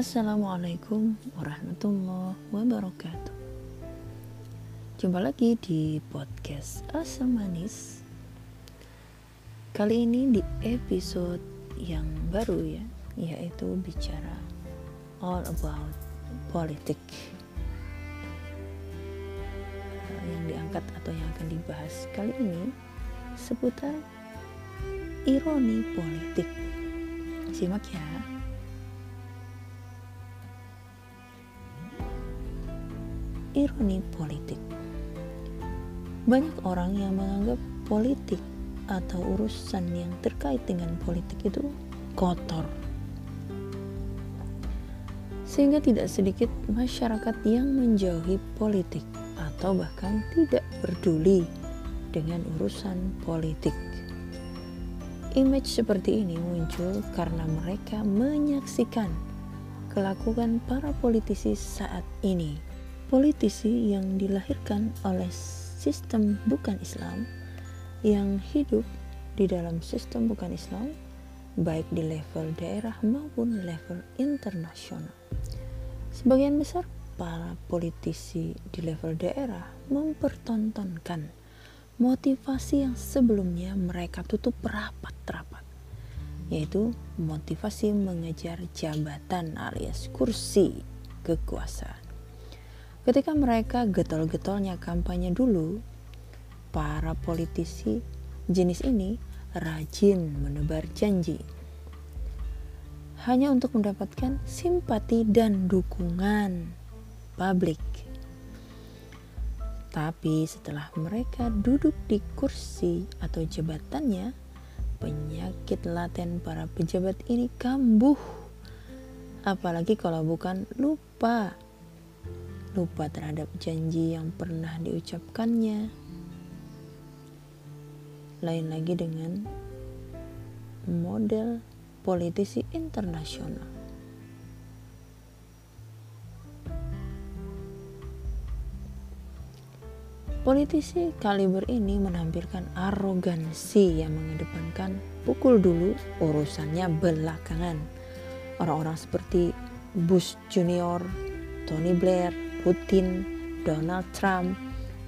Assalamualaikum warahmatullahi wabarakatuh. Jumpa lagi di podcast Asam Manis. Kali ini di episode yang baru ya Yaitu bicara all about politik Yang diangkat atau yang akan dibahas kali ini Seputar ironi politik. Simak ya ironi politik. Banyak orang yang menganggap politik atau urusan yang terkait dengan politik itu kotor. Sehingga tidak sedikit masyarakat yang menjauhi politik atau bahkan tidak peduli dengan urusan politik. Image seperti ini muncul karena mereka menyaksikan kelakuan para politisi saat ini politisi yang dilahirkan oleh sistem bukan Islam yang hidup di dalam sistem bukan Islam baik di level daerah maupun level internasional. Sebagian besar para politisi di level daerah mempertontonkan motivasi yang sebelumnya mereka tutup rapat-rapat yaitu motivasi mengejar jabatan alias kursi kekuasaan. Ketika mereka getol-getolnya kampanye dulu, para politisi jenis ini rajin menebar janji. Hanya untuk mendapatkan simpati dan dukungan publik. Tapi setelah mereka duduk di kursi atau jabatannya, penyakit laten para pejabat ini kambuh. Apalagi kalau bukan lupa lupa terhadap janji yang pernah diucapkannya. Lain lagi dengan model politisi internasional. Politisi kaliber ini menampilkan arogansi yang mengedepankan pukul dulu urusannya belakangan. Orang-orang seperti Bush Junior, Tony Blair, Putin, Donald Trump,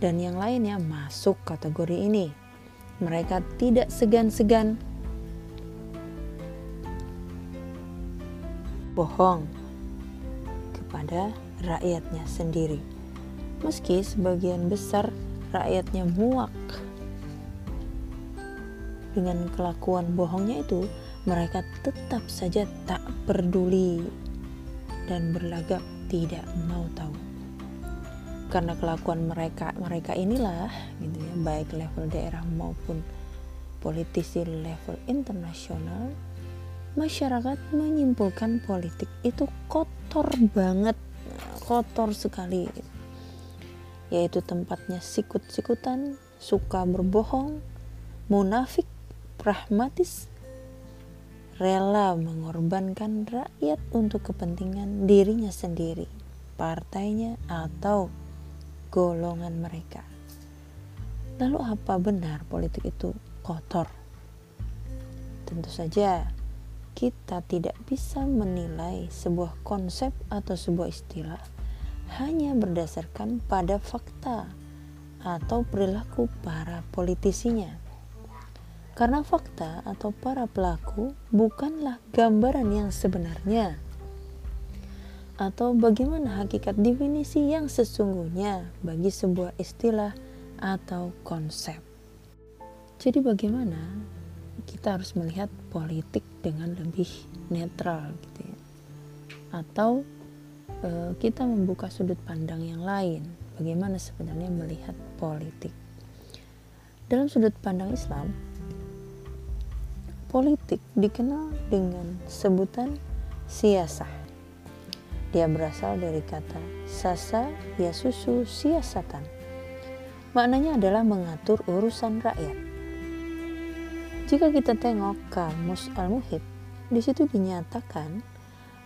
dan yang lainnya masuk kategori ini. Mereka tidak segan-segan bohong kepada rakyatnya sendiri. Meski sebagian besar rakyatnya muak dengan kelakuan bohongnya itu, mereka tetap saja tak peduli dan berlagak tidak mau tahu karena kelakuan mereka mereka inilah gitu ya baik level daerah maupun politisi level internasional masyarakat menyimpulkan politik itu kotor banget kotor sekali. Yaitu tempatnya sikut-sikutan suka berbohong munafik pragmatis rela mengorbankan rakyat untuk kepentingan dirinya sendiri partainya atau golongan mereka. Lalu apa benar politik itu kotor? Tentu saja kita tidak bisa menilai sebuah konsep atau sebuah istilah hanya berdasarkan pada fakta atau perilaku para politisinya. Karena fakta atau para pelaku bukanlah gambaran yang sebenarnya atau bagaimana hakikat definisi yang sesungguhnya bagi sebuah istilah atau konsep. Jadi bagaimana kita harus melihat politik dengan lebih netral gitu ya. Atau e, kita membuka sudut pandang yang lain, bagaimana sebenarnya melihat politik. Dalam sudut pandang Islam, politik dikenal dengan sebutan siasah dia berasal dari kata sasa ya susu siasatan. Maknanya adalah mengatur urusan rakyat. Jika kita tengok kamus al-muhid, di situ dinyatakan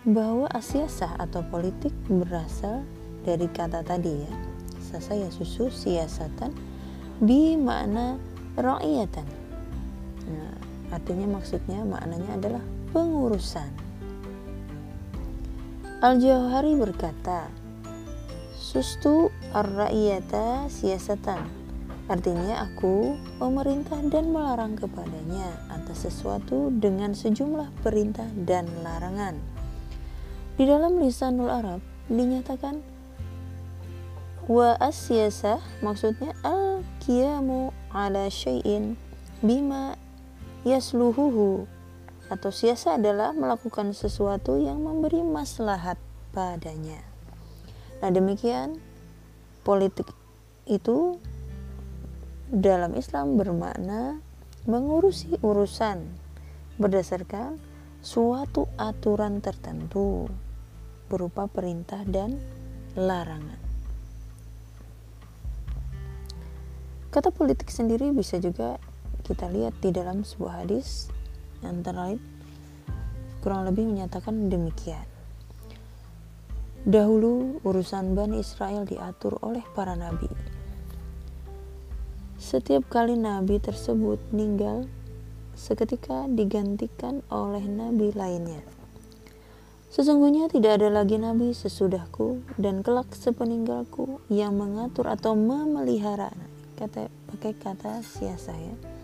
bahwa asiasah atau politik berasal dari kata tadi ya. Sasa ya susu siasatan bi makna rakyatan. Nah, artinya maksudnya maknanya adalah pengurusan Al-Jauhari berkata, Sustu ar-ra'iyata siasatan. Artinya aku memerintah dan melarang kepadanya atas sesuatu dengan sejumlah perintah dan larangan. Di dalam lisanul Arab dinyatakan wa asyasah maksudnya al-qiyamu ala syai'in bima yasluhuhu atau siasa adalah melakukan sesuatu yang memberi maslahat padanya. Nah, demikian politik itu dalam Islam bermakna mengurusi urusan berdasarkan suatu aturan tertentu berupa perintah dan larangan. Kata politik sendiri bisa juga kita lihat di dalam sebuah hadis antara lain kurang lebih menyatakan demikian. Dahulu urusan Bani Israel diatur oleh para nabi. Setiap kali nabi tersebut meninggal, seketika digantikan oleh nabi lainnya. Sesungguhnya tidak ada lagi nabi sesudahku dan kelak sepeninggalku yang mengatur atau memelihara kata pakai kata siasa ya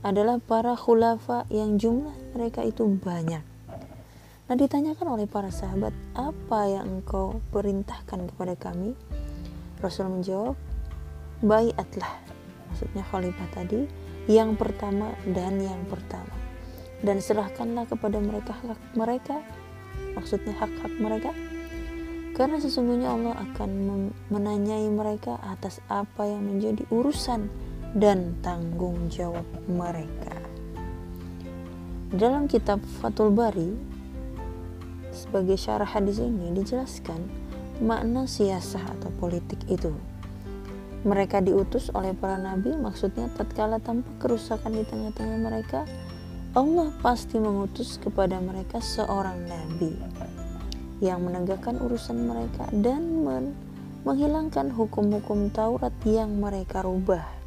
adalah para khulafa yang jumlah mereka itu banyak. Nah ditanyakan oleh para sahabat, apa yang engkau perintahkan kepada kami? Rasul menjawab, bayatlah. Maksudnya khalifah tadi, yang pertama dan yang pertama. Dan serahkanlah kepada mereka hak mereka, maksudnya hak-hak mereka. Karena sesungguhnya Allah akan menanyai mereka atas apa yang menjadi urusan dan tanggung jawab mereka. Dalam kitab Fathul Bari, sebagai syarah hadis ini dijelaskan makna siasah atau politik itu. Mereka diutus oleh para nabi, maksudnya tatkala tanpa kerusakan di tengah-tengah mereka, Allah pasti mengutus kepada mereka seorang nabi yang menegakkan urusan mereka dan men menghilangkan hukum-hukum Taurat yang mereka rubah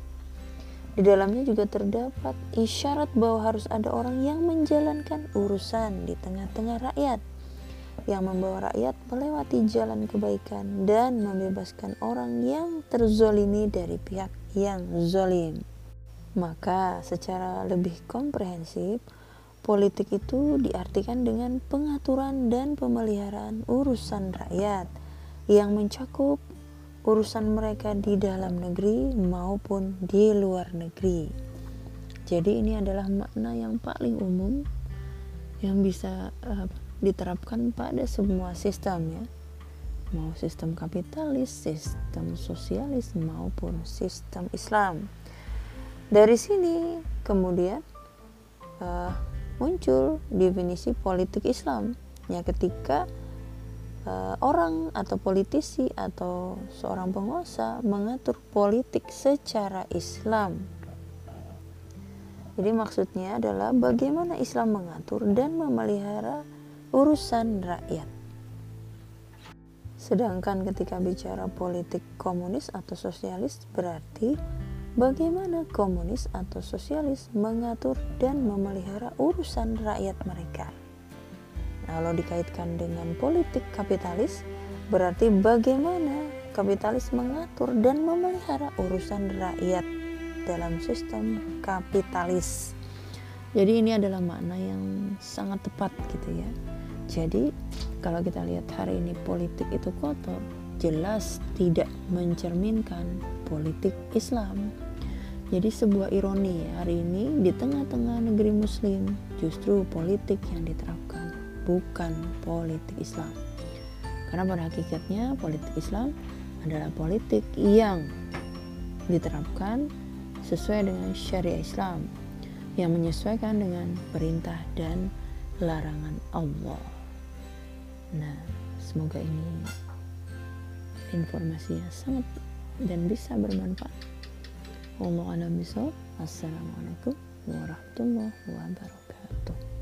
di dalamnya juga terdapat isyarat bahwa harus ada orang yang menjalankan urusan di tengah-tengah rakyat, yang membawa rakyat melewati jalan kebaikan dan membebaskan orang yang terzolimi dari pihak yang zolim. Maka secara lebih komprehensif, politik itu diartikan dengan pengaturan dan pemeliharaan urusan rakyat yang mencakup urusan mereka di dalam negeri maupun di luar negeri. Jadi ini adalah makna yang paling umum yang bisa uh, diterapkan pada semua sistem ya. Mau sistem kapitalis, sistem sosialis maupun sistem Islam. Dari sini kemudian uh, muncul definisi politik Islam ya ketika uh, orang atau politisi atau seorang penguasa mengatur politik secara Islam. Jadi maksudnya adalah bagaimana Islam mengatur dan memelihara urusan rakyat. Sedangkan ketika bicara politik komunis atau sosialis berarti bagaimana komunis atau sosialis mengatur dan memelihara urusan rakyat mereka. Kalau dikaitkan dengan politik kapitalis, berarti bagaimana kapitalis mengatur dan memelihara urusan rakyat dalam sistem kapitalis. Jadi ini adalah makna yang sangat tepat gitu ya. Jadi kalau kita lihat hari ini politik itu kotor, jelas tidak mencerminkan politik Islam. Jadi sebuah ironi hari ini di tengah-tengah negeri muslim justru politik yang diterapkan bukan politik Islam. Karena pada hakikatnya politik Islam adalah politik yang diterapkan sesuai dengan syariat Islam yang menyesuaikan dengan perintah dan larangan Allah. Nah, semoga ini informasinya sangat dan bisa bermanfaat. Assalamualaikum warahmatullahi wabarakatuh.